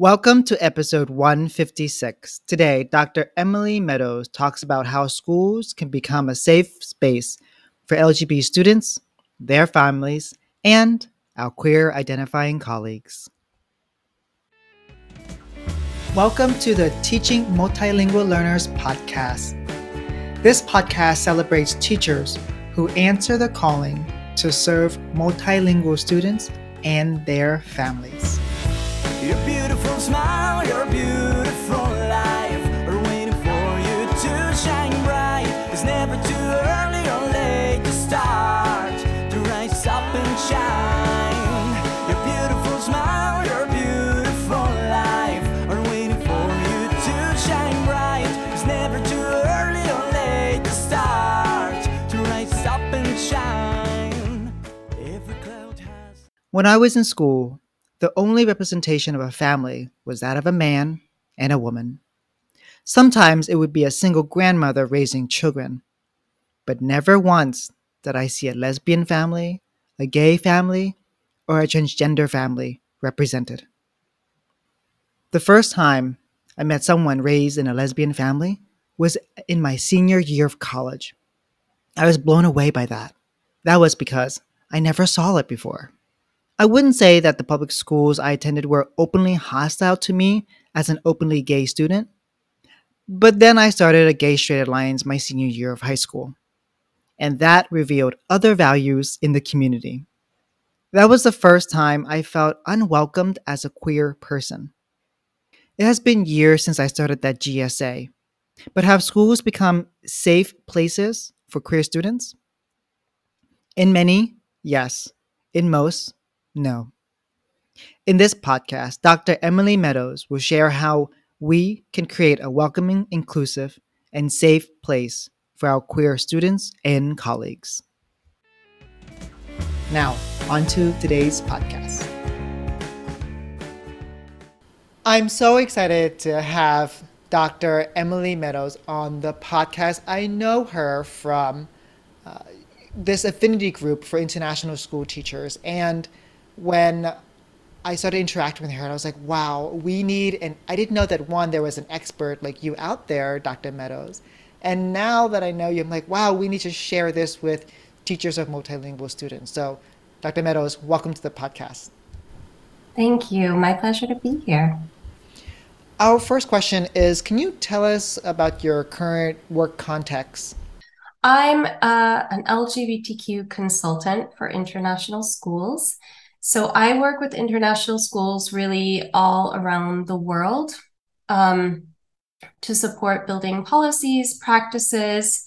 Welcome to episode 156. Today, Dr. Emily Meadows talks about how schools can become a safe space for LGBT students, their families, and our queer identifying colleagues. Welcome to the Teaching Multilingual Learners podcast. This podcast celebrates teachers who answer the calling to serve multilingual students and their families. Smile, your beautiful life are waiting for you to shine bright. It's never too early or late to start to rise up and shine. Your beautiful smile, your beautiful life are waiting for you to shine bright. It's never too early or late to start to rise up and shine. When I was in school, the only representation of a family was that of a man and a woman. Sometimes it would be a single grandmother raising children, but never once did I see a lesbian family, a gay family, or a transgender family represented. The first time I met someone raised in a lesbian family was in my senior year of college. I was blown away by that. That was because I never saw it before. I wouldn't say that the public schools I attended were openly hostile to me as an openly gay student, but then I started a Gay Straight Alliance my senior year of high school, and that revealed other values in the community. That was the first time I felt unwelcomed as a queer person. It has been years since I started that GSA, but have schools become safe places for queer students? In many, yes. In most, no. In this podcast, Dr. Emily Meadows will share how we can create a welcoming, inclusive, and safe place for our queer students and colleagues. Now, on to today's podcast. I'm so excited to have Dr. Emily Meadows on the podcast. I know her from uh, this affinity group for international school teachers, and when I started interacting with her, and I was like, wow, we need, and I didn't know that one, there was an expert like you out there, Dr. Meadows. And now that I know you, I'm like, wow, we need to share this with teachers of multilingual students. So, Dr. Meadows, welcome to the podcast. Thank you. My pleasure to be here. Our first question is Can you tell us about your current work context? I'm uh, an LGBTQ consultant for international schools. So I work with international schools really all around the world um, to support building policies, practices,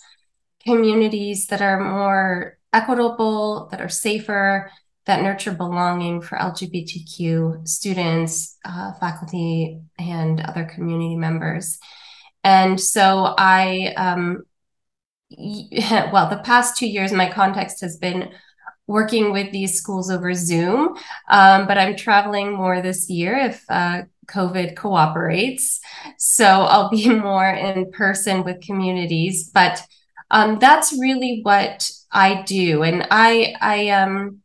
communities that are more equitable, that are safer, that nurture belonging for LGBTQ students, uh, faculty, and other community members. And so I, um, well, the past two years, my context has been working with these schools over Zoom, um, but I'm traveling more this year if uh, COVID cooperates. So I'll be more in person with communities, but um, that's really what I do. And I, I, um,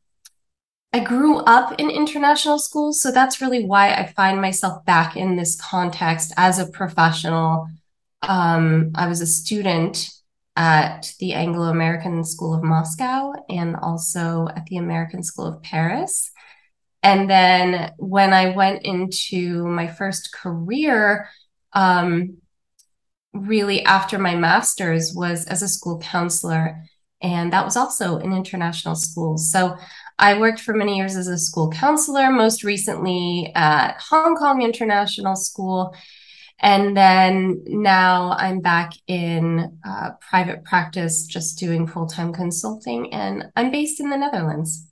I grew up in international schools, so that's really why I find myself back in this context as a professional. Um, I was a student at the Anglo American School of Moscow and also at the American School of Paris. And then when I went into my first career, um, really after my master's, was as a school counselor. And that was also in international schools. So I worked for many years as a school counselor, most recently at Hong Kong International School and then now I'm back in uh, private practice, just doing full time consulting, and I'm based in the Netherlands.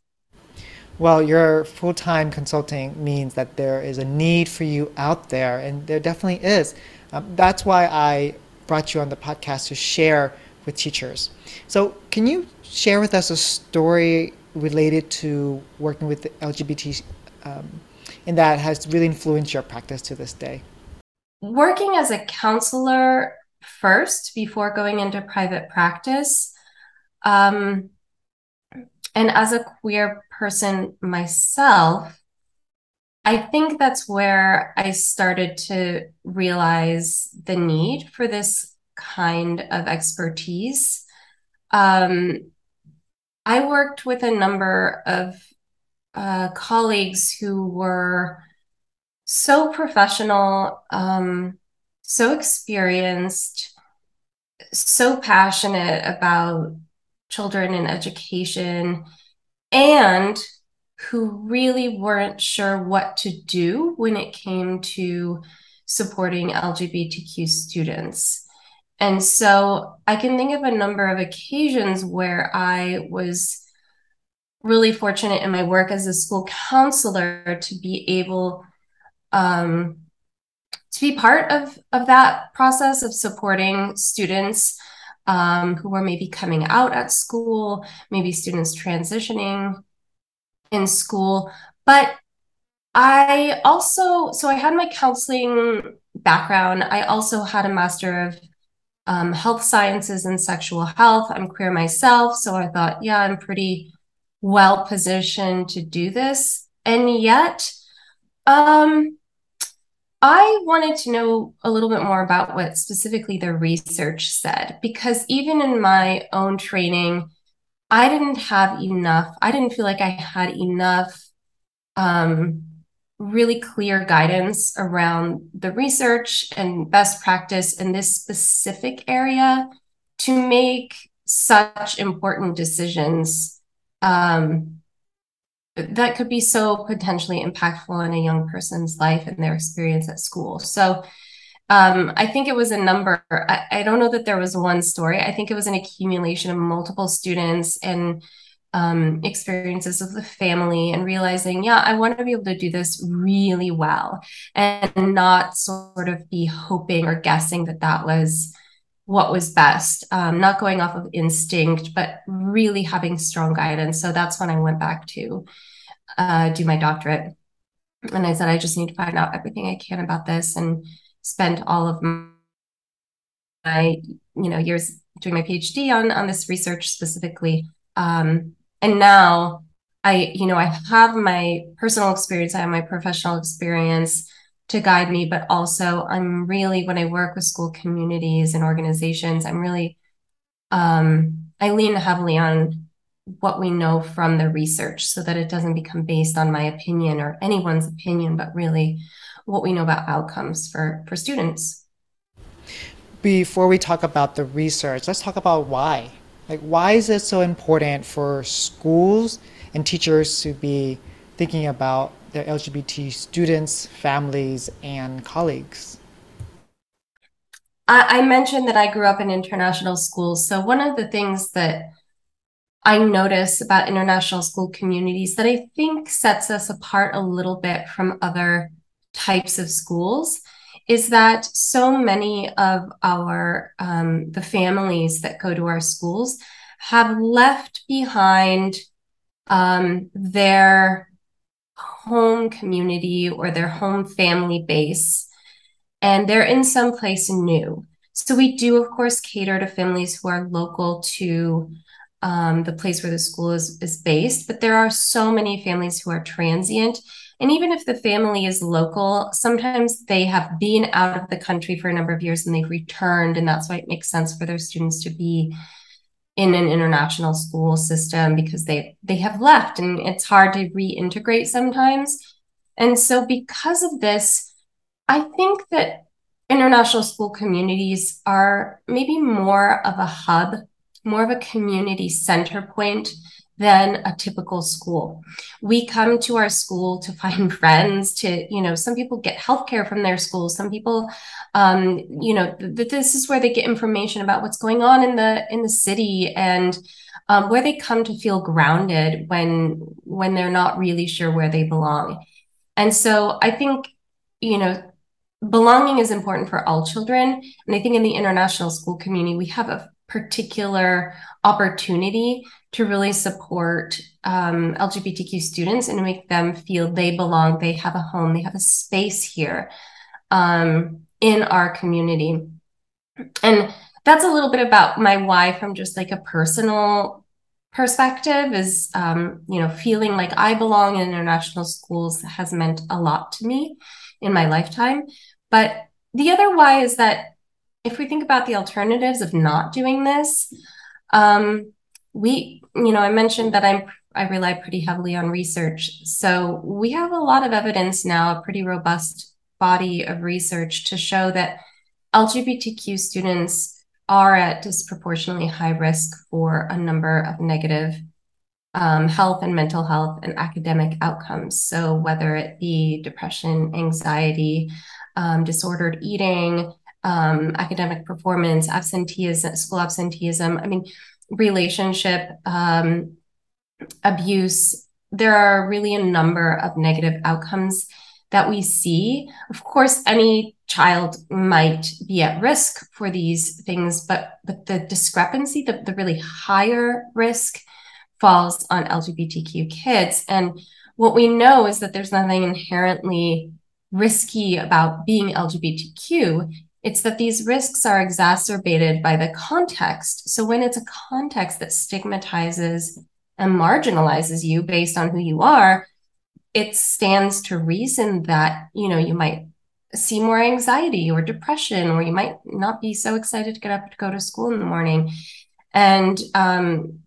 Well, your full time consulting means that there is a need for you out there, and there definitely is. Um, that's why I brought you on the podcast to share with teachers. So, can you share with us a story related to working with the LGBT um, and that has really influenced your practice to this day? Working as a counselor first before going into private practice. Um, and as a queer person myself, I think that's where I started to realize the need for this kind of expertise. Um, I worked with a number of uh, colleagues who were so professional, um, so experienced, so passionate about children and education, and who really weren't sure what to do when it came to supporting LGBTQ students. And so I can think of a number of occasions where I was really fortunate in my work as a school counselor to be able um, to be part of, of that process of supporting students um, who were maybe coming out at school, maybe students transitioning in school. But I also, so I had my counseling background. I also had a master of um, health sciences and sexual health. I'm queer myself. So I thought, yeah, I'm pretty well positioned to do this. And yet, um, I wanted to know a little bit more about what specifically the research said, because even in my own training, I didn't have enough. I didn't feel like I had enough um, really clear guidance around the research and best practice in this specific area to make such important decisions um, that could be so potentially impactful in a young person's life and their experience at school. So um, I think it was a number. I, I, don't know that there was one story. I think it was an accumulation of multiple students and um, experiences of the family and realizing, yeah, I want to be able to do this really well and not sort of be hoping or guessing that that was what was best, um, not going off of instinct, but really having strong guidance. So that's when I went back to uh, do my doctorate. And I said, I just need to find out everything I can about this and spent all of my, you know, years doing my PhD on, on this research specifically. Um, and now I, you know, I have my personal experience, I have my professional experience to guide me, but also I'm really when I work with school communities and organizations, I'm really um, I lean heavily on what we know from the research so that it doesn't become based on my opinion or anyone's opinion, but really what we know about outcomes for, for students. Before we talk about the research, let's talk about why. Like, why is it so important for schools and teachers to be thinking about their LGBT students, families, and colleagues? I, mentioned that I grew up in international schools. So, one of the things that I notice about international school communities that I think sets us apart a little bit from other types of schools is that so many of our um, the families that go to our schools have left behind um, their home community or their home family base and they're in some place new so we do of course cater to families who are local to um, the place where the school is, is based but there are so many families who are transient and even if the family is local, sometimes they have been out of the country for a number of years and they've returned. And that's why it makes sense for their students to be in an international school system because they they have left and it's hard to reintegrate sometimes. And so because of this, I think that international school communities are maybe more of a hub, more of a community center point than a typical school. We come to our school to find friends, to, you know, some people get healthcare from their schools. Some people, um, you know, th- this is where they get information about what's going on in the, in the city and um, where they come to feel grounded when, when they're not really sure where they belong. And so I think, you know, belonging is important for all children. And I think in the international school community, we have a particular opportunity to really support um, LGBTQ students and make them feel they belong, they have a home, they have a space here um, in our community. And that's a little bit about my why from just like a personal perspective is um, you know feeling like i belong in international schools has meant a lot to me in my lifetime but the other why is that if we think about the alternatives of not doing this um, we you know i mentioned that i'm i rely pretty heavily on research so we have a lot of evidence now a pretty robust body of research to show that lgbtq students are at disproportionately high risk for a number of negative um, health and mental health and academic outcomes. So, whether it be depression, anxiety, um, disordered eating, um, academic performance, absenteeism, school absenteeism, I mean, relationship um, abuse, there are really a number of negative outcomes that we see. Of course, any child might be at risk for these things, but but the discrepancy, the, the really higher risk falls on LGBTQ kids. And what we know is that there's nothing inherently risky about being LGBTQ. It's that these risks are exacerbated by the context. So when it's a context that stigmatizes and marginalizes you based on who you are, it stands to reason that you know you might see more anxiety or depression or you might not be so excited to get up to go to school in the morning and um,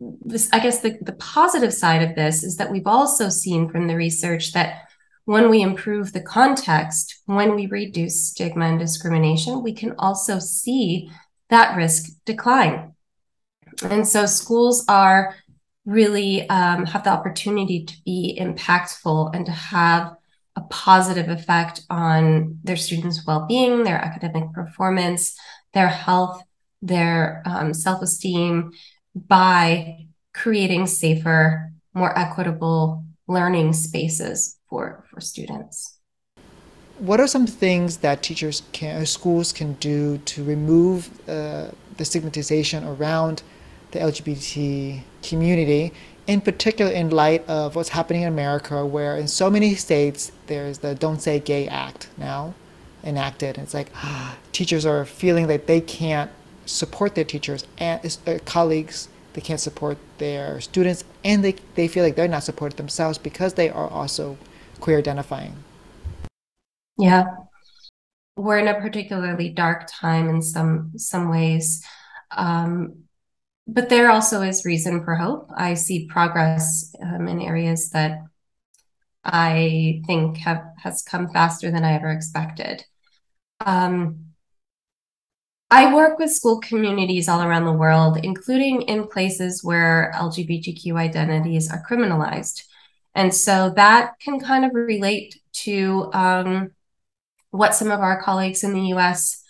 this i guess the, the positive side of this is that we've also seen from the research that when we improve the context when we reduce stigma and discrimination we can also see that risk decline. And so schools are really um, have the opportunity to be impactful and to have a positive effect on their students' well-being, their academic performance, their health, their um, self-esteem by creating safer, more equitable learning spaces for, for students. What are some things that teachers can, schools can do to remove uh, the stigmatization around the LGBT community, in particular in light of what's happening in America, where in so many states there's the Don't Say Gay Act now enacted. It's like teachers are feeling that they can't support their teachers and uh, colleagues, they can't support their students, and they, they feel like they're not supported themselves because they are also queer identifying. Yeah. We're in a particularly dark time in some some ways. Um, but there also is reason for hope. I see progress um, in areas that I think have has come faster than I ever expected. Um, I work with school communities all around the world, including in places where LGBTQ identities are criminalized. And so that can kind of relate to um, what some of our colleagues in the US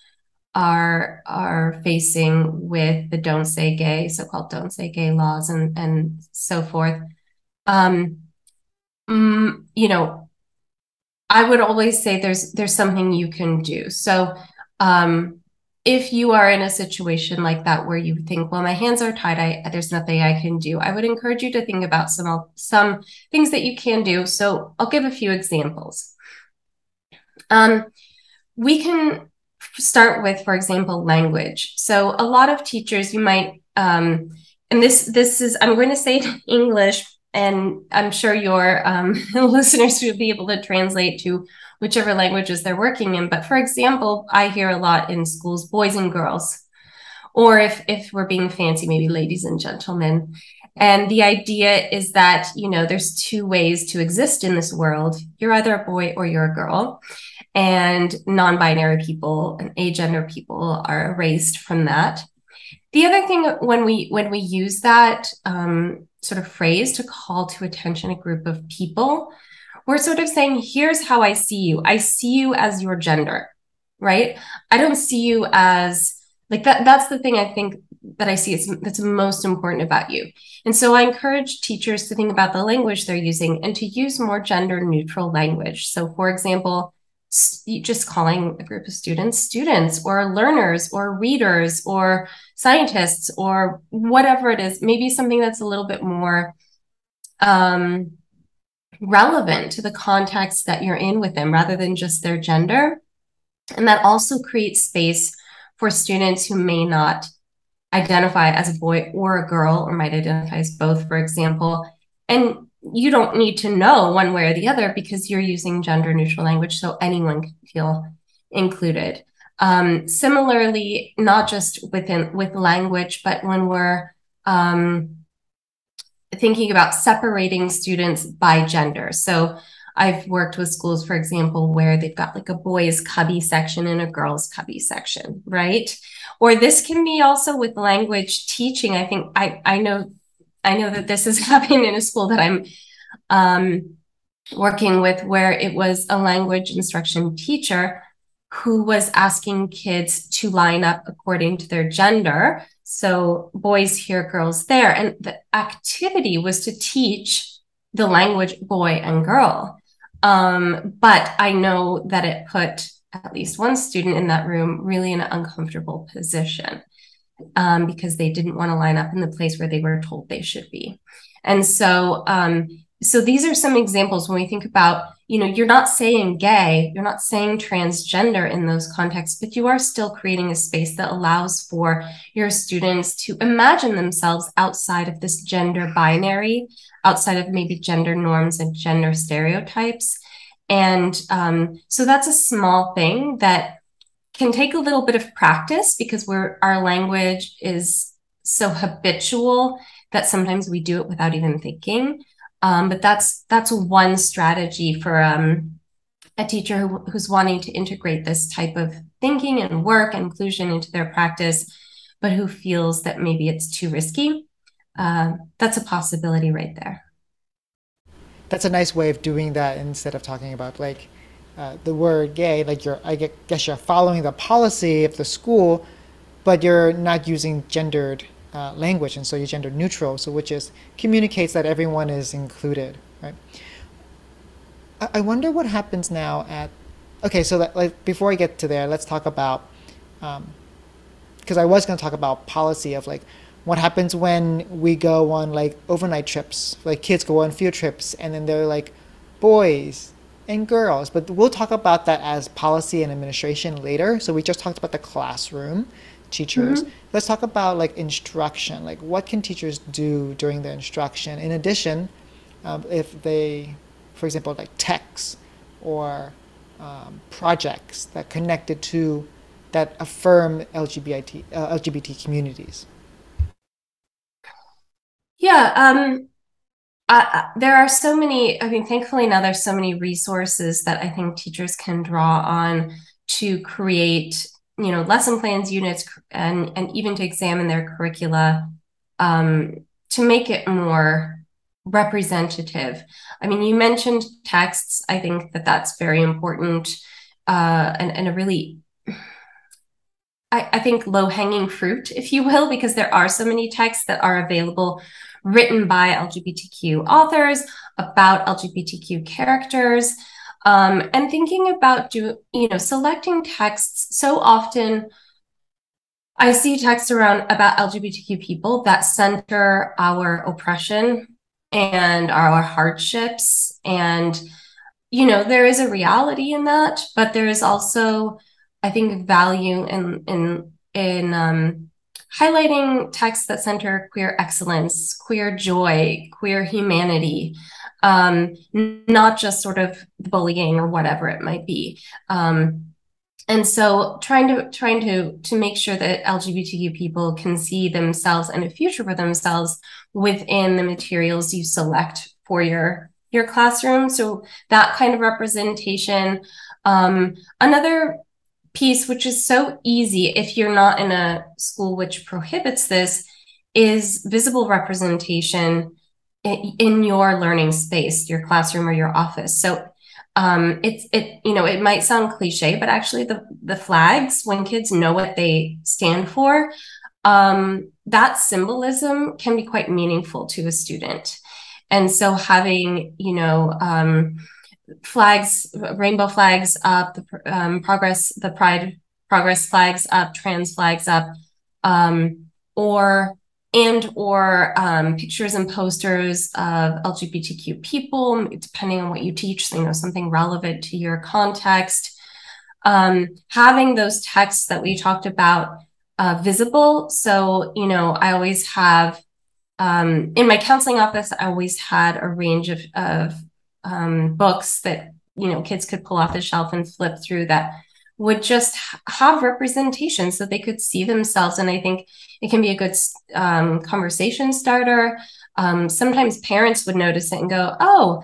are are facing with the don't say gay so-called don't say gay laws and and so forth um mm, you know i would always say there's there's something you can do so um if you are in a situation like that where you think well my hands are tied. I, there's nothing i can do i would encourage you to think about some some things that you can do. So i'll give a few examples. Um we can start with, for example, language. So a lot of teachers, you might, um, and this this is I'm going to say it in English, and I'm sure your um, listeners will be able to translate to whichever languages they're working in. But for example, I hear a lot in schools, boys and girls, or if if we're being fancy, maybe ladies and gentlemen. And the idea is that, you know, there's two ways to exist in this world. You're either a boy or you're a girl and non-binary people and agender people are erased from that the other thing when we when we use that um, sort of phrase to call to attention a group of people we're sort of saying here's how i see you. I see you as your gender right? I don't see you as like that that's the thing i think that i see is that's most important about you. And so i encourage teachers to think about the language they're using and to use more gender neutral language. So for example just calling a group of students students or learners or readers or scientists or whatever it is. Maybe something that's a little bit more um, relevant to the context that you're in with them rather than just their gender and that also creates space for students who may not identify as a boy or a girl, or might identify as both, for example. And you don't need to know one way or the other because you're using gender neutral language, so anyone can feel included. Um, similarly, not just within with language, but when we're um, thinking about separating students by gender. So I've worked with schools, for example, where they've got like a boys' cubby section and a girls' cubby section, right? Or this can be also with language teaching. I think I I know I know that this is happening in a school that I'm um, working with, where it was a language instruction teacher who was asking kids to line up according to their gender. So boys here, girls there. And the activity was to teach the language boy and girl. Um, but I know that it put at least one student in that room really in an uncomfortable position um, because they didn't want to line up in the place where they were told they should be. And so, um, so these are some examples when we think about, you know, you're not saying gay, you're not saying transgender in those contexts, but you are still creating a space that allows for your students to imagine themselves outside of this gender binary, outside of maybe gender norms and gender stereotypes. And um, so that's a small thing that can take a little bit of practice because we're our language is so habitual that sometimes we do it without even thinking. Um, but that's that's one strategy for um, a teacher who, who's wanting to integrate this type of thinking and work inclusion into their practice, but who feels that maybe it's too risky. Uh, that's a possibility right there. That's a nice way of doing that instead of talking about like uh, the word gay, like you're, I guess you're following the policy of the school, but you're not using gendered uh, language, and so you're gender neutral, so which is communicates that everyone is included, right? I, I wonder what happens now at, okay, so that, like before I get to there, let's talk about, because um, I was going to talk about policy of like what happens when we go on like overnight trips, like kids go on field trips, and then they're like boys and girls. But we'll talk about that as policy and administration later. So we just talked about the classroom teachers. Mm-hmm. Let's talk about like instruction. Like what can teachers do during the instruction? In addition, um, if they, for example, like texts or um, projects that connected to that affirm LGBT uh, LGBT communities. Yeah, um, uh, there are so many i mean thankfully now there's so many resources that i think teachers can draw on to create you know lesson plans units and and even to examine their curricula um, to make it more representative i mean you mentioned texts i think that that's very important uh, and, and a really I, I think low hanging fruit if you will because there are so many texts that are available written by LGBTQ authors about LGBTQ characters. Um, and thinking about do you know selecting texts so often i see texts around about lgbtq people that center our oppression and our hardships. And you know there is a reality in that but there is also i think value in in in um, highlighting texts that center queer excellence, queer joy, queer humanity, um, not just sort of bullying or whatever it might be. Um, and so trying to trying to to make sure that lgbtq people can see themselves and a future for themselves within the materials you select for your your classroom so that kind of representation um, another piece, which is so easy if you're not in a school which prohibits this, is visible representation in, your learning space, your classroom or your office. So um, it's it you know it might sound cliche, but actually the the flags when kids know what they stand for, um, that symbolism can be quite meaningful to a student. And so having you know um, flags, rainbow flags up, the um, progress, the pride progress flags up, trans flags up, um, or and or um, pictures and posters of LGBTQ people, depending on what you teach, you know something relevant to your context. Um, having those texts that we talked about uh, visible. So, you know, I always have um, in my counseling office, I always had a range of, of um, books that, you know, kids could pull off the shelf and flip through that would just have representation so they could see themselves. And I think it can be a good um, conversation starter. Um, sometimes parents would notice it and go, oh,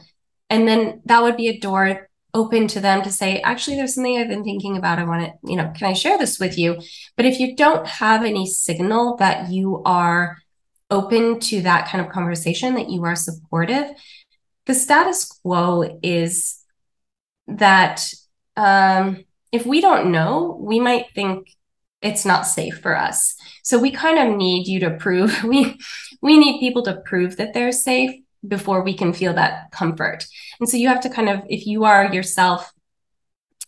and then that would be a door open to them to say, actually, there's something I've been thinking about. I want to, you know, can I share this with you? But if you don't have any signal that you are open to that kind of conversation, that you are supportive, the status quo is that um, if we don't know, we might think it's not safe for us. So we kind of need you to prove we we need people to prove that they're safe before we can feel that comfort. And so you have to kind of, if you are yourself,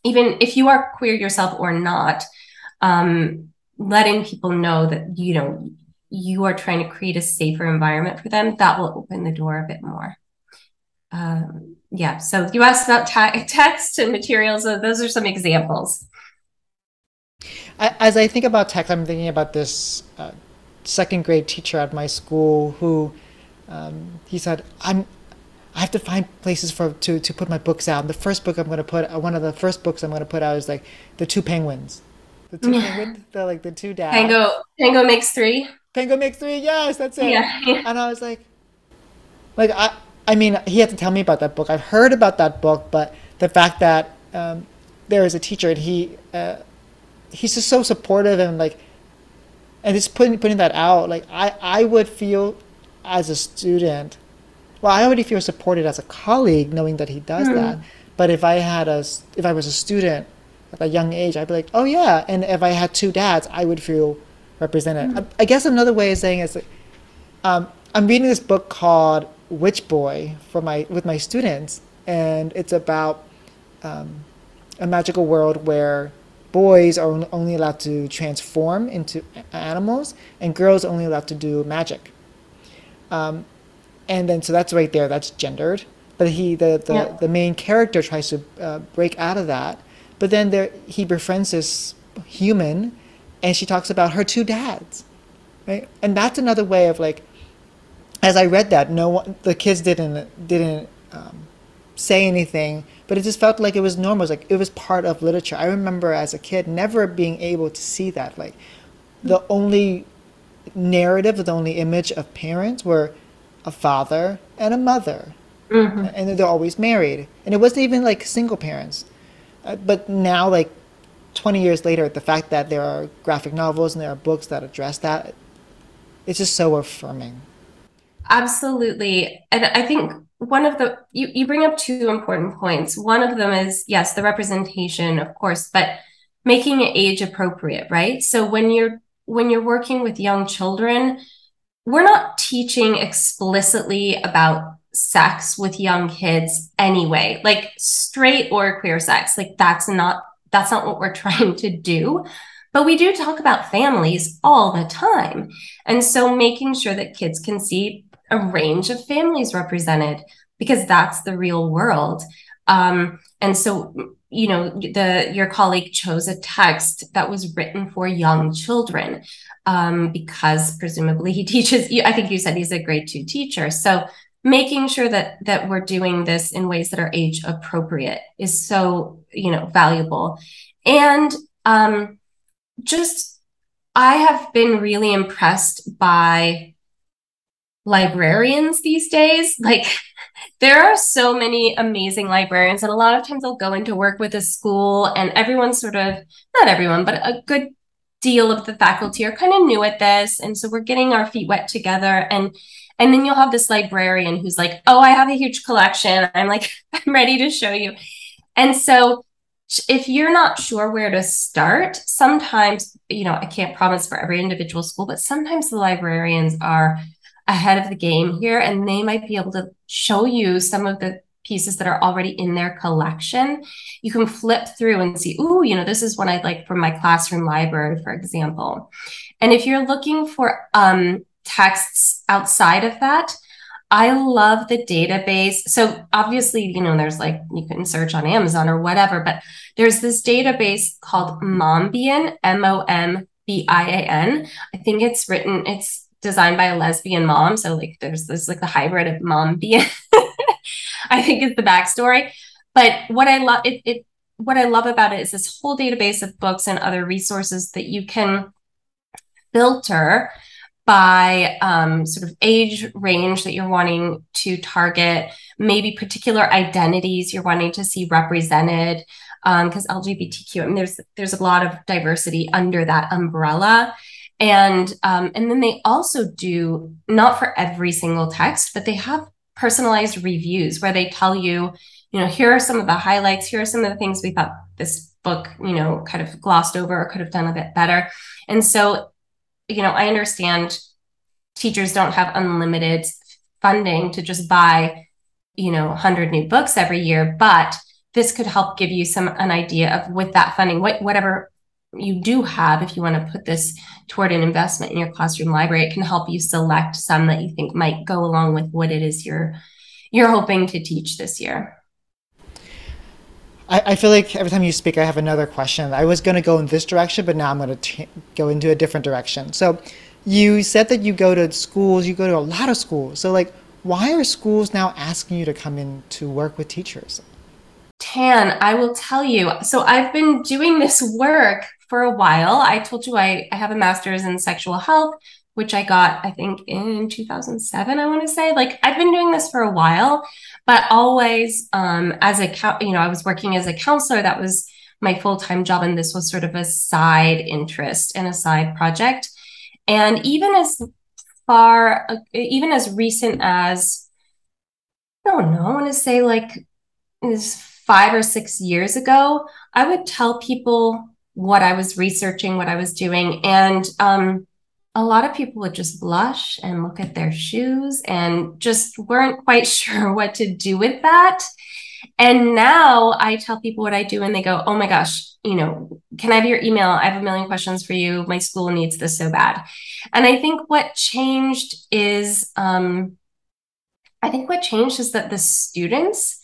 even if you are queer yourself or not, um, letting people know that, you know, you are trying to create a safer environment for them, that will open the door a bit more. Um, yeah. So you asked about te- text and materials. So those are some examples. As I think about text, I'm thinking about this uh, second grade teacher at my school who um, he said, "I'm, I have to find places for to to put my books out. And the first book I'm going to put, uh, one of the first books I'm going to put out is like the two penguins, the two penguins, the like the two dads. Tango, Tango makes three. Tango makes three. Yes, that's it. Yeah. and I was like, like I, I mean, he had to tell me about that book. I've heard about that book, but the fact that um, there is a teacher and he, uh, he's just so supportive and like, and just putting putting that out, like I I would feel as a student, well, I already feel supported as a colleague knowing that he does mm. that. But if I had a, if I was a student at a young age, I'd be like, oh yeah. And if I had two dads, I would feel represented. Mm. I, I, guess another way of saying is, um, I'm reading this book called Witch Boy for my with my students, and it's about um, a magical world where boys are only allowed to transform into animals, and girls only allowed to do magic. Um, and then so that's right there. That's gendered. But he the the, yeah. the main character tries to uh, break out of that. But then there he befriends this human, and she talks about her two dads, right? And that's another way of like. As I read that, no one, the kids didn't didn't um, say anything, but it just felt like it was normal. It was like it was part of literature. I remember as a kid never being able to see that. Like the only narrative, the only image of parents were a father and a mother. Mm-hmm. And they're always married. And it wasn't even like single parents. Uh, but now, like 20 years later, the fact that there are graphic novels and there are books that address that, it's just so affirming. Absolutely. And I think one of the, you, you bring up two important points. One of them is, yes, the representation, of course, but making it age appropriate, right? So when you're when you're working with young children, we're not teaching explicitly about sex with young kids anyway, like straight or queer sex. Like that's not that's not what we're trying to do. But we do talk about families all the time. And so making sure that kids can see a range of families represented because that's the real world. Um, and so you know the your colleague chose a text that was written for young children um, because presumably he teaches i think you said he's a grade two teacher so making sure that that we're doing this in ways that are age appropriate is so you know valuable and um, just i have been really impressed by librarians these days like there are so many amazing librarians, and a lot of times I'll go into work with a school, and everyone's sort of not everyone, but a good deal of the faculty are kind of new at this, and so we're getting our feet wet together. And and then you'll have this librarian who's like, "Oh, I have a huge collection. I'm like, I'm ready to show you." And so if you're not sure where to start, sometimes, you know, I can't promise for every individual school, but sometimes the librarians are ahead of the game here and they might be able to show you some of the pieces that are already in their collection you can flip through and see oh you know this is one i'd like from my classroom library for example and if you're looking for um, texts outside of that I love the database. So obviously, you know, there's like you can search on Amazon or whatever, but there's this database called Mombian, M O M B I A N. I think it's written, it's designed by a lesbian mom. So like there's this like the hybrid of mom being I think is the backstory. But what I love it, it what I love about it is this whole database of books and other resources that you can filter by um, sort of age range that you're wanting to target, maybe particular identities you're wanting to see represented, because um, LGBTQ, I mean, there's there's a lot of diversity under that umbrella, and um, and then they also do not for every single text, but they have personalized reviews where they tell you, you know, here are some of the highlights, here are some of the things we thought this book, you know, kind of glossed over or could have done a bit better, and so you know, I understand teachers don't have unlimited funding to just buy, you know, 100 new books every year, but this could help give you some an idea of with that funding, what whatever you do have, if you want to put this toward an investment in your classroom library, it can help you select some that you think might go along with what it is you're you're hoping to teach this year. I, I feel like every time you speak, I have another question. I was going to go in this direction, but now I'm going to go into a different direction. So, you said that you go to schools, you go to a lot of schools. So, like, why are schools now asking you to come in to work with teachers? Tan, I will tell you. So, I've been doing this work for a while. I told you I, I have a master's in sexual health, which I got, I think, in 2007, I want to say. Like, I've been doing this for a while but always um, as a you know i was working as a counselor that was my full-time job and this was sort of a side interest and a side project and even as far even as recent as i don't know i want to say like five or six years ago i would tell people what i was researching what i was doing and um, a lot of people would just blush and look at their shoes and just weren't quite sure what to do with that. And now I tell people what I do and they go, oh my gosh, you know, can I have your email? I have a million questions for you. My school needs this so bad. And I think what changed is, um, I think what changed is that the students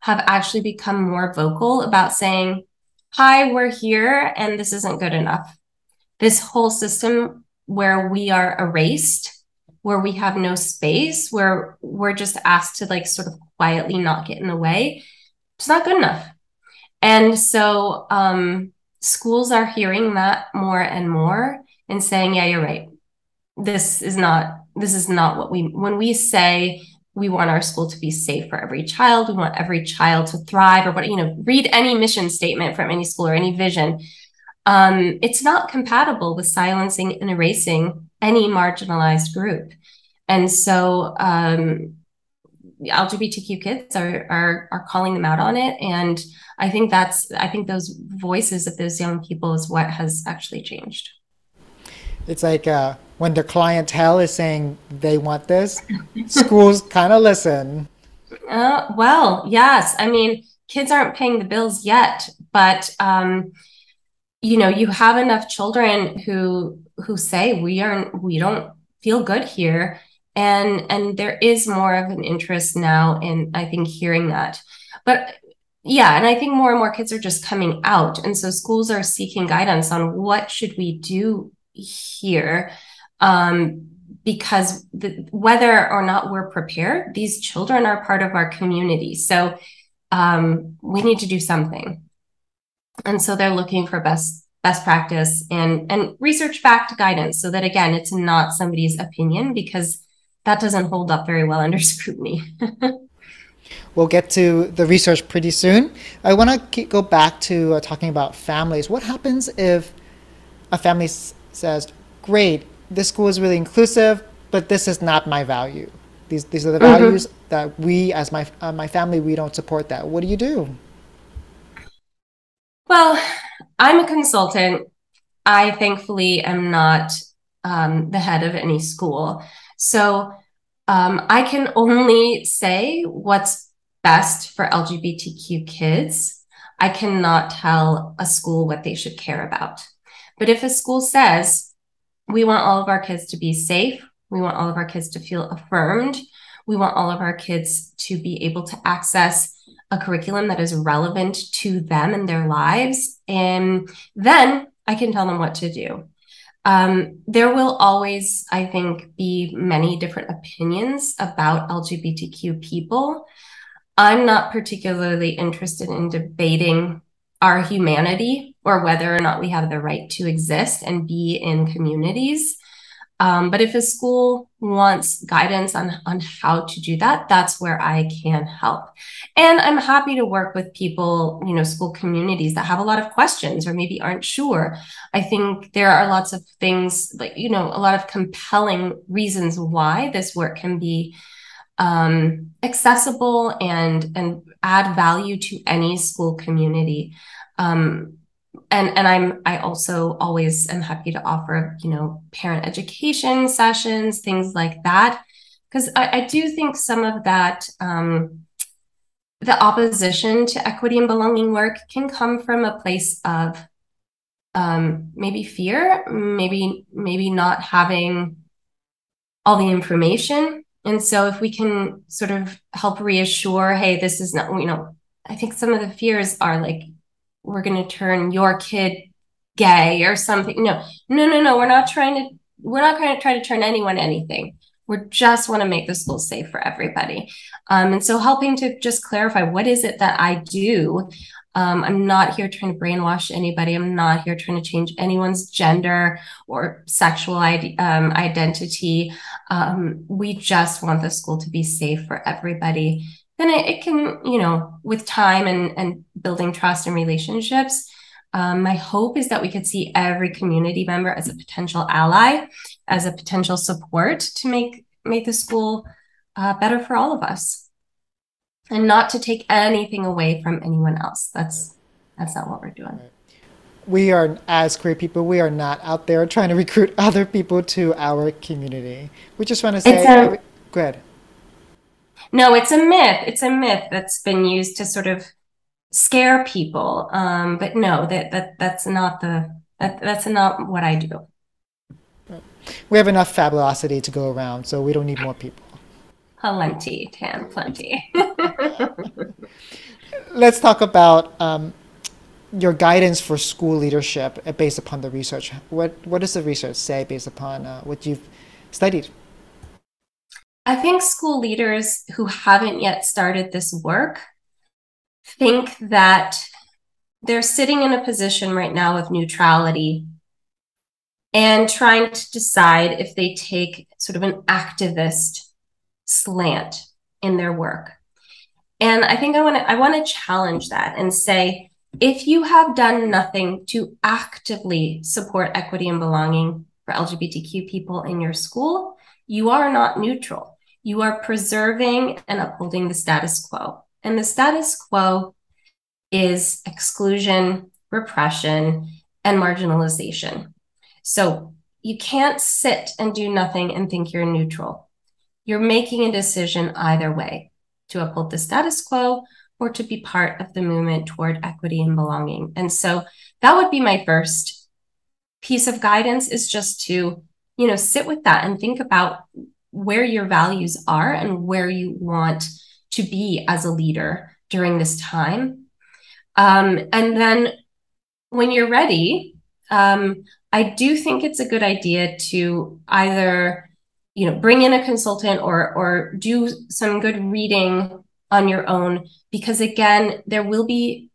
have actually become more vocal about saying, hi, we're here and this isn't good enough. This whole system where we are erased, where we have no space, where we're just asked to like sort of quietly not get in the way, it's not good enough. And so um, schools are hearing that more and more and saying, yeah, you're right. This is not this is not what we when we say we want our school to be safe for every child we want every child to thrive or what you know read any mission statement from any school or any vision um, it's not compatible with silencing and erasing any marginalized group. And so um, LGBTQ kids are, are are calling them out on it, and I think that's I think those voices of those young people is what has actually changed. It's like uh, when the clientele is saying they want this, schools kind of listen. Uh, well, yes. I mean, kids aren't paying the bills yet, but um, you know you have enough children who who say we aren't we don't feel good here and and there is more of an interest now in i think hearing that but yeah and i think more and more kids are just coming out and so schools are seeking guidance on what should we do here um, because the, whether or not we're prepared these children are part of our community. So um, we need to do something. And so they're looking for best best practice and and research backed guidance so that again it's not somebody's opinion because that doesn't hold up very well under scrutiny. We'll get to the research pretty soon. I want to go back to uh, talking about families. What happens if a family s- says great this school is really inclusive but this is not my value these, these are the mm-hmm. values that we as my uh, my family we don't support that what do you do well, I'm a consultant. I thankfully am not um, the head of any school. So um, I can only say what's best for LGBTQ kids. I cannot tell a school what they should care about. But if a school says, we want all of our kids to be safe, we want all of our kids to feel affirmed, we want all of our kids to be able to access a curriculum that is relevant to them and their lives. And then I can tell them what to do. Um, there will always, I think, be many different opinions about LGBTQ people. I'm not particularly interested in debating our humanity or whether or not we have the right to exist and be in communities. Um, but if a school wants guidance on, on how to do that, that's where I can help. And I'm happy to work with people, you know, school communities that have a lot of questions or maybe aren't sure. I think there are lots of things like, you know, a lot of compelling reasons why this work can be um, accessible and and add value to any school community. Um, and and i'm i also always am happy to offer you know parent education sessions things like that. Because I, I, do think some of that um, the opposition to equity and belonging work can come from a place of um, maybe fear maybe maybe not having all the information. And so if we can sort of help reassure hey this is not you know i think some of the fears are like we're going to turn your kid gay or something. No, no, no, no. We're not trying to, we're not going to try to turn anyone anything. We just want to make the school safe for everybody. Um, and so helping to just clarify what is it that I do. Um, I'm not here trying to brainwash anybody. I'm not here trying to change anyone's gender or sexual um, identity. Um, we just want the school to be safe for everybody then it, it can, you know, with time and, and building trust and relationships, um, my hope is that we could see every community member as a potential ally, as a potential support to make make the school uh, better for all of us, and not to take anything away from anyone else. That's that's not what we're doing. We are, as queer people, we are not out there trying to recruit other people to our community. We just want to say, a, go ahead. No, it's a myth. It's a myth that's been used to sort of scare people. Um, but no, that that that's not the that, that's not what I do. We have enough fabulosity to go around, so we don't need more people. Plenty, Tan, plenty. Let's talk about um, your guidance for school leadership based upon the research. What what does the research say based upon uh, what you've studied? I think school leaders who haven't yet started this work think that they're sitting in a position right now of neutrality and trying to decide if they take sort of an activist slant in their work. And I think I want to I want to challenge that and say if you have done nothing to actively support equity and belonging for LGBTQ people in your school, you are not neutral. You are preserving and upholding the status quo. And the status quo is exclusion, repression, and marginalization. So you can't sit and do nothing and think you're neutral. You're making a decision either way to uphold the status quo or to be part of the movement toward equity and belonging. And so that would be my first piece of guidance is just to you know sit with that and think about where your values are and where you want to be as a leader during this time um, and then when you're ready um, i do think it's a good idea to either you know bring in a consultant or or do some good reading on your own because again there will be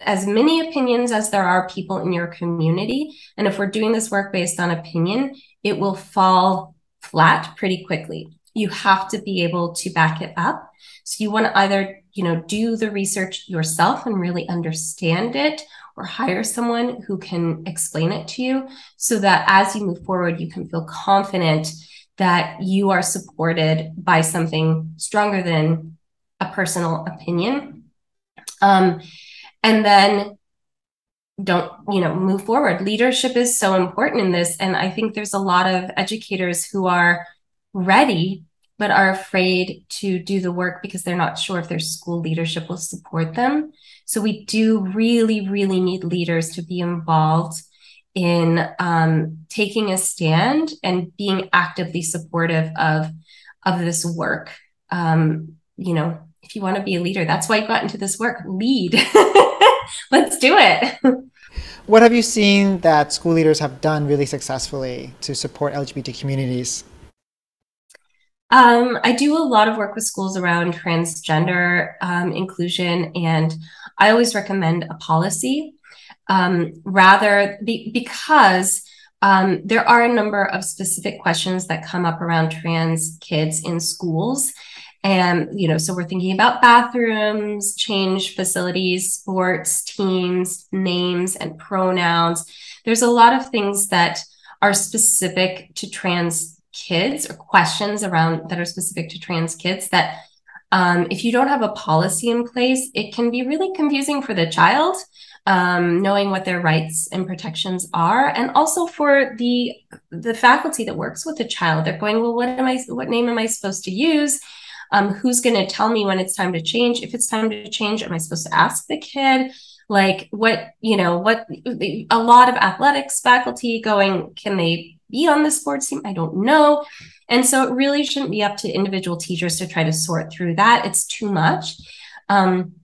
as many opinions as there are people in your community. And if we're doing this work based on opinion, it will fall flat pretty quickly. You have to be able to back it up. So you want to either, you know, do the research yourself and really understand it or hire someone who can explain it to you so that as you move forward, you can feel confident that you are supported by something stronger than a personal opinion. Um, and then don't you know move forward. Leadership is so important in this and i think there's a lot of educators who are ready but are afraid to do the work because they're not sure if their school leadership will support them. So we do really really need leaders to be involved in um, taking a stand and being actively supportive of of this work. Um, you know if you want to be a leader that's why you got into this work. Lead let's do it What have you seen that school leaders have done really successfully to support LGBT communities? Um, I do a lot of work with schools around transgender um, inclusion, and I always recommend a policy um, rather be, because um, there are a number of specific questions that come up around trans kids in schools. And, you know, so we're thinking about bathrooms, change facilities, sports, teams, names, and pronouns. There's a lot of things that are specific to trans kids or questions around that are specific to trans kids that um, if you don't have a policy in place, it can be really confusing for the child, um, knowing what their rights and protections are, and also for the the faculty that works with the child. They're going, well, what am I? What name am I supposed to use? Um, who's going to tell me when it's time to change? If it's time to change, am I supposed to ask the kid? Like what you know? What a lot of athletics faculty going? Can they be on the sports team? I don't know. And so it really shouldn't be up to individual teachers to try to sort through that. It's too much. Um,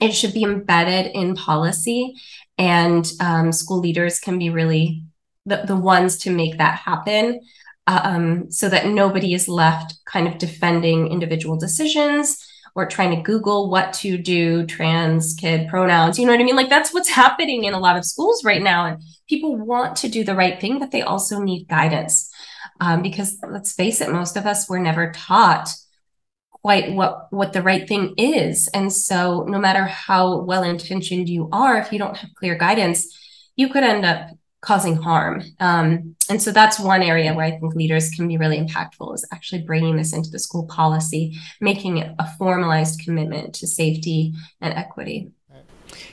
it should be embedded in policy, and um, school leaders can be really the, the ones to make that happen um, so that nobody is left kind of defending individual decisions or trying to Google what to do, trans kid pronouns. You know what I mean? Like that's what's happening in a lot of schools right now. And people want to do the right thing, but they also need guidance. Um, because let's face it, most of us were never taught quite what what the right thing is. And so no matter how well intentioned you are, if you don't have clear guidance, you could end up causing harm. Um, and so that's one area where I think leaders can be really impactful is actually bringing this into the school policy, making it a formalized commitment to safety and equity.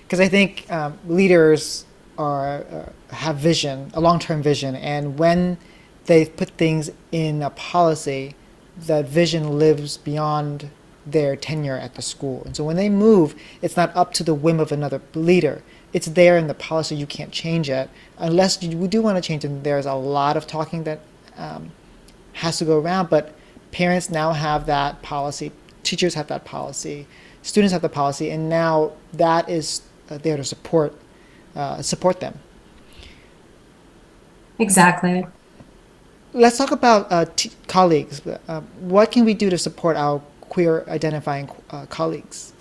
Because I think um, leaders are uh, have vision, a long-term vision, and when they put things in a policy, that vision lives beyond their tenure at the school. And so when they move, it's not up to the whim of another leader. It's there in the policy. You can't change it unless you do want to change it. There's a lot of talking that um, has to go around, but parents now have that policy. Teachers have that policy. Students have the policy, and now that is uh, there to support uh, support them. Exactly. Let's talk about uh, t- colleagues. Uh, what can we do to support our queer identifying uh, colleagues?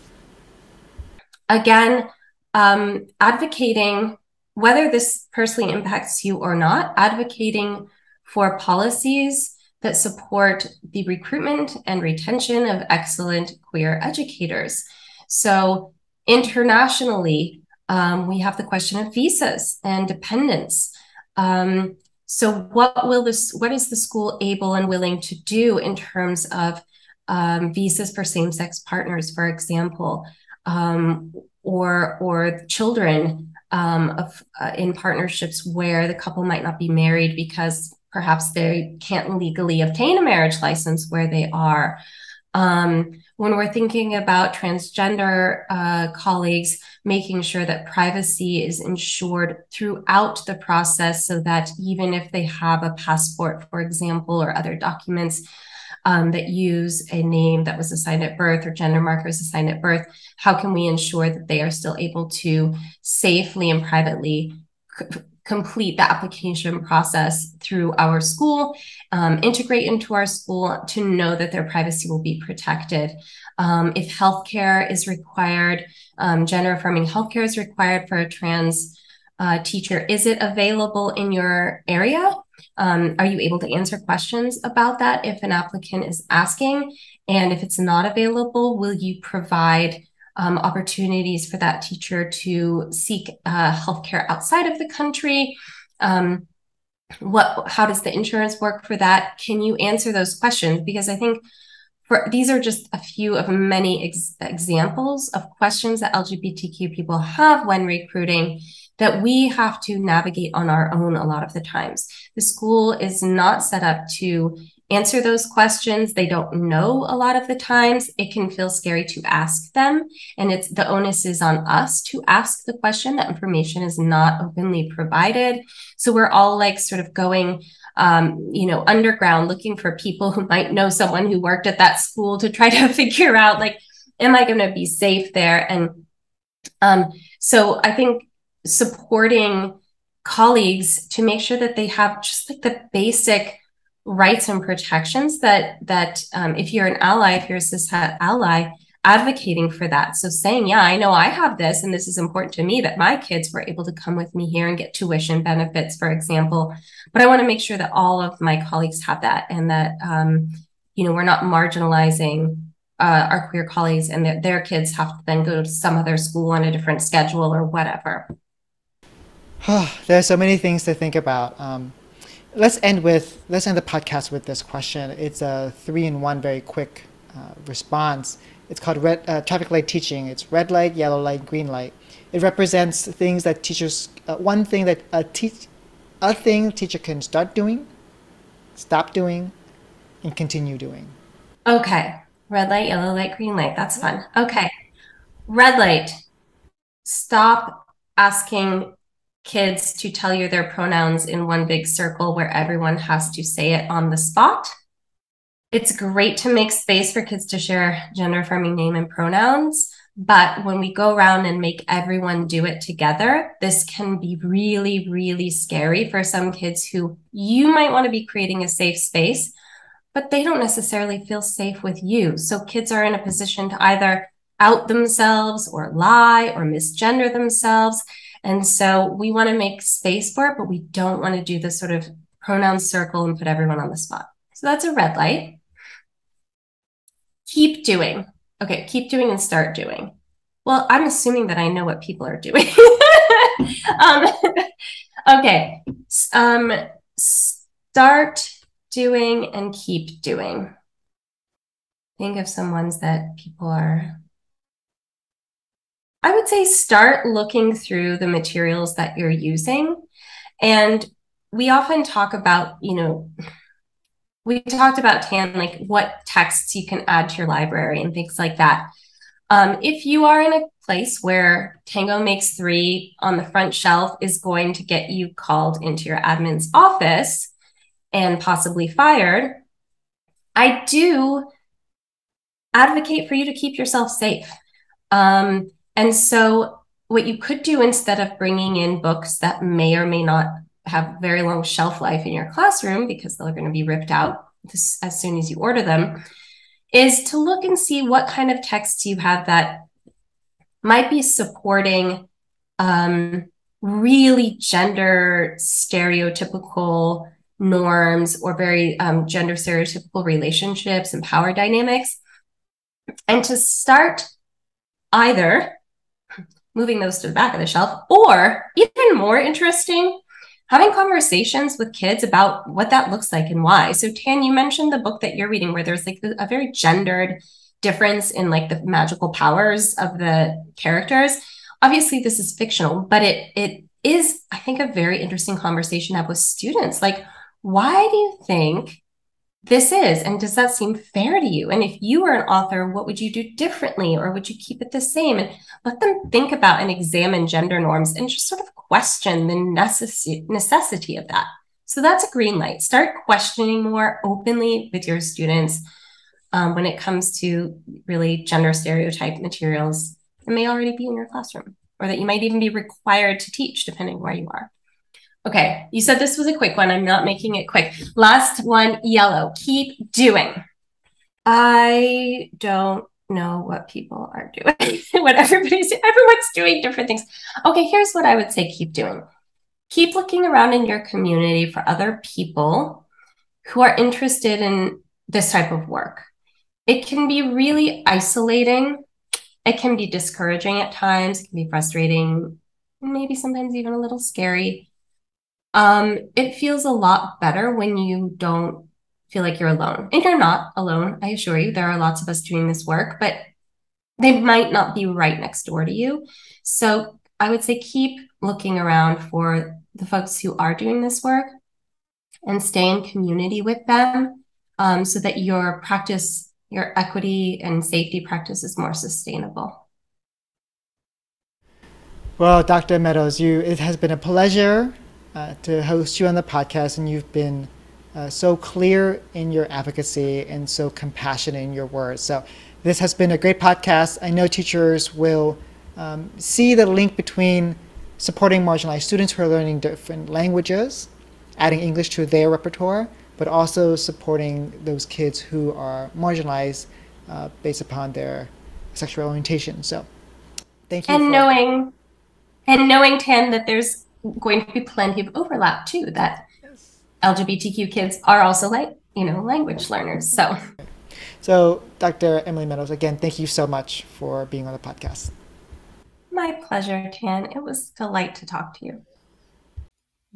Again, um, advocating whether this personally impacts you or not, advocating for policies that support the recruitment and retention of excellent queer educators. So, internationally, um, we have the question of visas and dependence. Um, so, what will this? What is the school able and willing to do in terms of um, visas for same-sex partners, for example? Or or children um, of uh, in partnerships where the couple might not be married because perhaps they can't legally obtain a marriage license where they are. Um, when we're thinking about transgender uh, colleagues, making sure that privacy is ensured throughout the process so that even if they have a passport, for example, or other documents, um, that use a name that was assigned at birth or gender markers assigned at birth, how can we ensure that they are still able to safely and privately c- complete the application process through our school, um, integrate into our school to know that their privacy will be protected. Um, if healthcare is required, um, gender affirming healthcare is required for a trans uh, teacher, is it available in your area? Um, are you able to answer questions about that if an applicant is asking? And if it's not available, will you provide um, opportunities for that teacher to seek uh, healthcare outside of the country? Um, what, how does the insurance work for that? Can you answer those questions? Because I think for, these are just a few of many ex- examples of questions that LGBTQ people have when recruiting that we have to navigate on our own a lot of the times. The school is not set up to answer those questions. They don't know a lot of the times. It can feel scary to ask them. And it's the onus is on us to ask the question. That information is not openly provided. So we're all like sort of going um, you know, underground looking for people who might know someone who worked at that school to try to figure out like, am I going to be safe there? And um, so I think supporting colleagues to make sure that they have just like the basic rights and protections that that um, if you're an ally, if you're a cishet ally, advocating for that. So saying, yeah, I know I have this and this is important to me that my kids were able to come with me here and get tuition benefits, for example. But I want to make sure that all of my colleagues have that and that, um, you know, we're not marginalizing uh, our queer colleagues and that their kids have to then go to some other school on a different schedule or whatever. There's so many things to think about. Um, let's end with let's end the podcast with this question. It's a three in one, very quick uh, response. It's called red, uh, traffic light teaching. It's red light, yellow light, green light. It represents things that teachers, uh, one thing that a, teach, a thing teacher can start doing, stop doing, and continue doing. Okay. Red light, yellow light, green light. That's fun. Okay. Red light. Stop asking kids to tell you their pronouns in one big circle where everyone has to say it on the spot it's great to make space for kids to share gender affirming name and pronouns. But when we go around and make everyone do it together, this can be really, really scary for some kids who you might want to be creating a safe space, but they don't necessarily feel safe with you. So kids are in a position to either out themselves or lie or misgender themselves. And so we want to make space for it, but we don't want to do this sort of pronoun circle and put everyone on the spot. So that's a red light keep doing. Okay, keep doing and start doing. Well, I'm assuming that I know what people are doing. um, okay, um, start doing and keep doing. Think of some ones that people are. I would say start looking through the materials that you're using. And we often talk about, you know, we talked about Tan, like what texts you can add to your library and things like that. Um, if you are in a place where Tango Makes Three on the front shelf is going to get you called into your admin's office and possibly fired, I do advocate for you to keep yourself safe. Um, and so, what you could do instead of bringing in books that may or may not have very long shelf life in your classroom because they're going to be ripped out as soon as you order them is to look and see what kind of texts you have that might be supporting um, really gender stereotypical norms or very um, gender stereotypical relationships and power dynamics. And to start either moving those to the back of the shelf or even more interesting having conversations with kids about what that looks like and why. So, Tan, you mentioned the book that you're reading where there's like a very gendered difference in like the magical powers of the characters. Obviously, this is fictional, but it it is, I think, a very interesting conversation to have with students. Like, why do you think this is and does that seem fair to you? And if you were an author what would you do differently or would you keep it the same? And let them think about and examine gender norms and just sort of question the necessity necessity of that. So that's a green light. Start questioning more openly with your students um, when it comes to really gender stereotype materials that may already be in your classroom or that you might even be required to teach depending where you are Okay, you said this was a quick one. I'm not making it quick. Last one, yellow. Keep doing. I don't know what people are doing, what everybody's everyone's doing different things. Okay, here's what I would say keep doing. Keep looking around in your community for other people who are interested in this type of work. It can be really isolating. It can be discouraging at times, it can be frustrating, maybe sometimes even a little scary um, it feels a lot better when you don't feel like you're alone. And you're not alone, I assure you. There are lots of us doing this work, but they might not be right next door to you. So I would say keep looking around for the folks who are doing this work and stay in community with them um, so that your practice, your equity and safety practice is more sustainable. Well, Dr. Meadows, you it has been a pleasure uh, to host you on the podcast, and you've been uh, so clear in your advocacy and so compassionate in your words. So, this has been a great podcast. I know teachers will um, see the link between supporting marginalized students who are learning different languages, adding English to their repertoire, but also supporting those kids who are marginalized uh, based upon their sexual orientation. So, thank you. And for- knowing, and knowing Tan that there's going to be plenty of overlap too. That LGBTQ kids are also like you know language learners. So. So, Dr. Emily Meadows, again, thank you so much for being on the podcast. My pleasure, Tan. It was a delight to talk to you.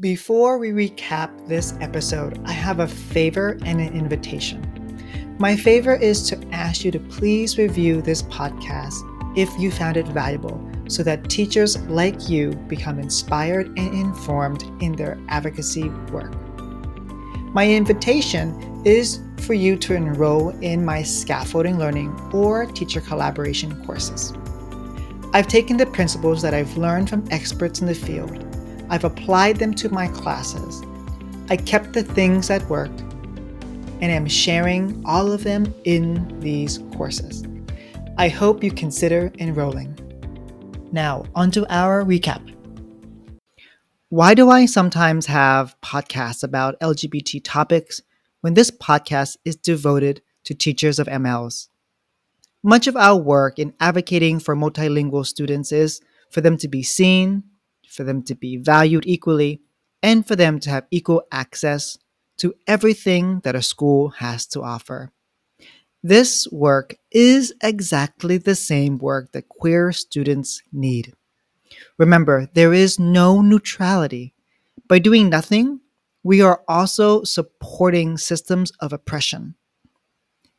Before we recap this episode, I have a favor and an invitation. My favor is to ask you to please review this podcast if you found it valuable so that teachers like you become inspired and informed in their advocacy work. My invitation is for you to enroll in my scaffolding learning or teacher collaboration courses. I've taken the principles that I've learned from experts in the field, I've applied them to my classes, I kept the things that worked, and am sharing all of them in these courses. I hope you consider enrolling. Now, onto our recap. Why do I sometimes have podcasts about LGBT topics when this podcast is devoted to teachers of MLs? Much of our work in advocating for multilingual students is for them to be seen, for them to be valued equally, and for them to have equal access to everything that a school has to offer. This work is exactly the same work that queer students need. Remember, there is no neutrality. By doing nothing, we are also supporting systems of oppression.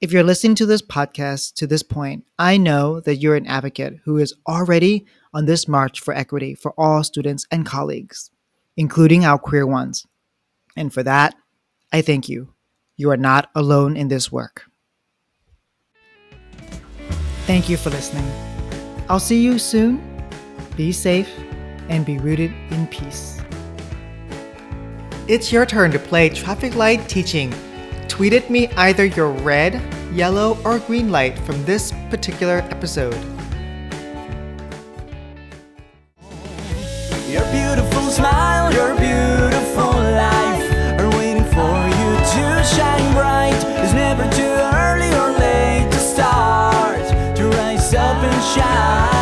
If you're listening to this podcast to this point, I know that you're an advocate who is already on this march for equity for all students and colleagues, including our queer ones. And for that, I thank you. You are not alone in this work. Thank you for listening. I'll see you soon. Be safe and be rooted in peace. It's your turn to play traffic light teaching. Tweet at me either your red, yellow, or green light from this particular episode. Your beautiful smile, your beautiful Yeah.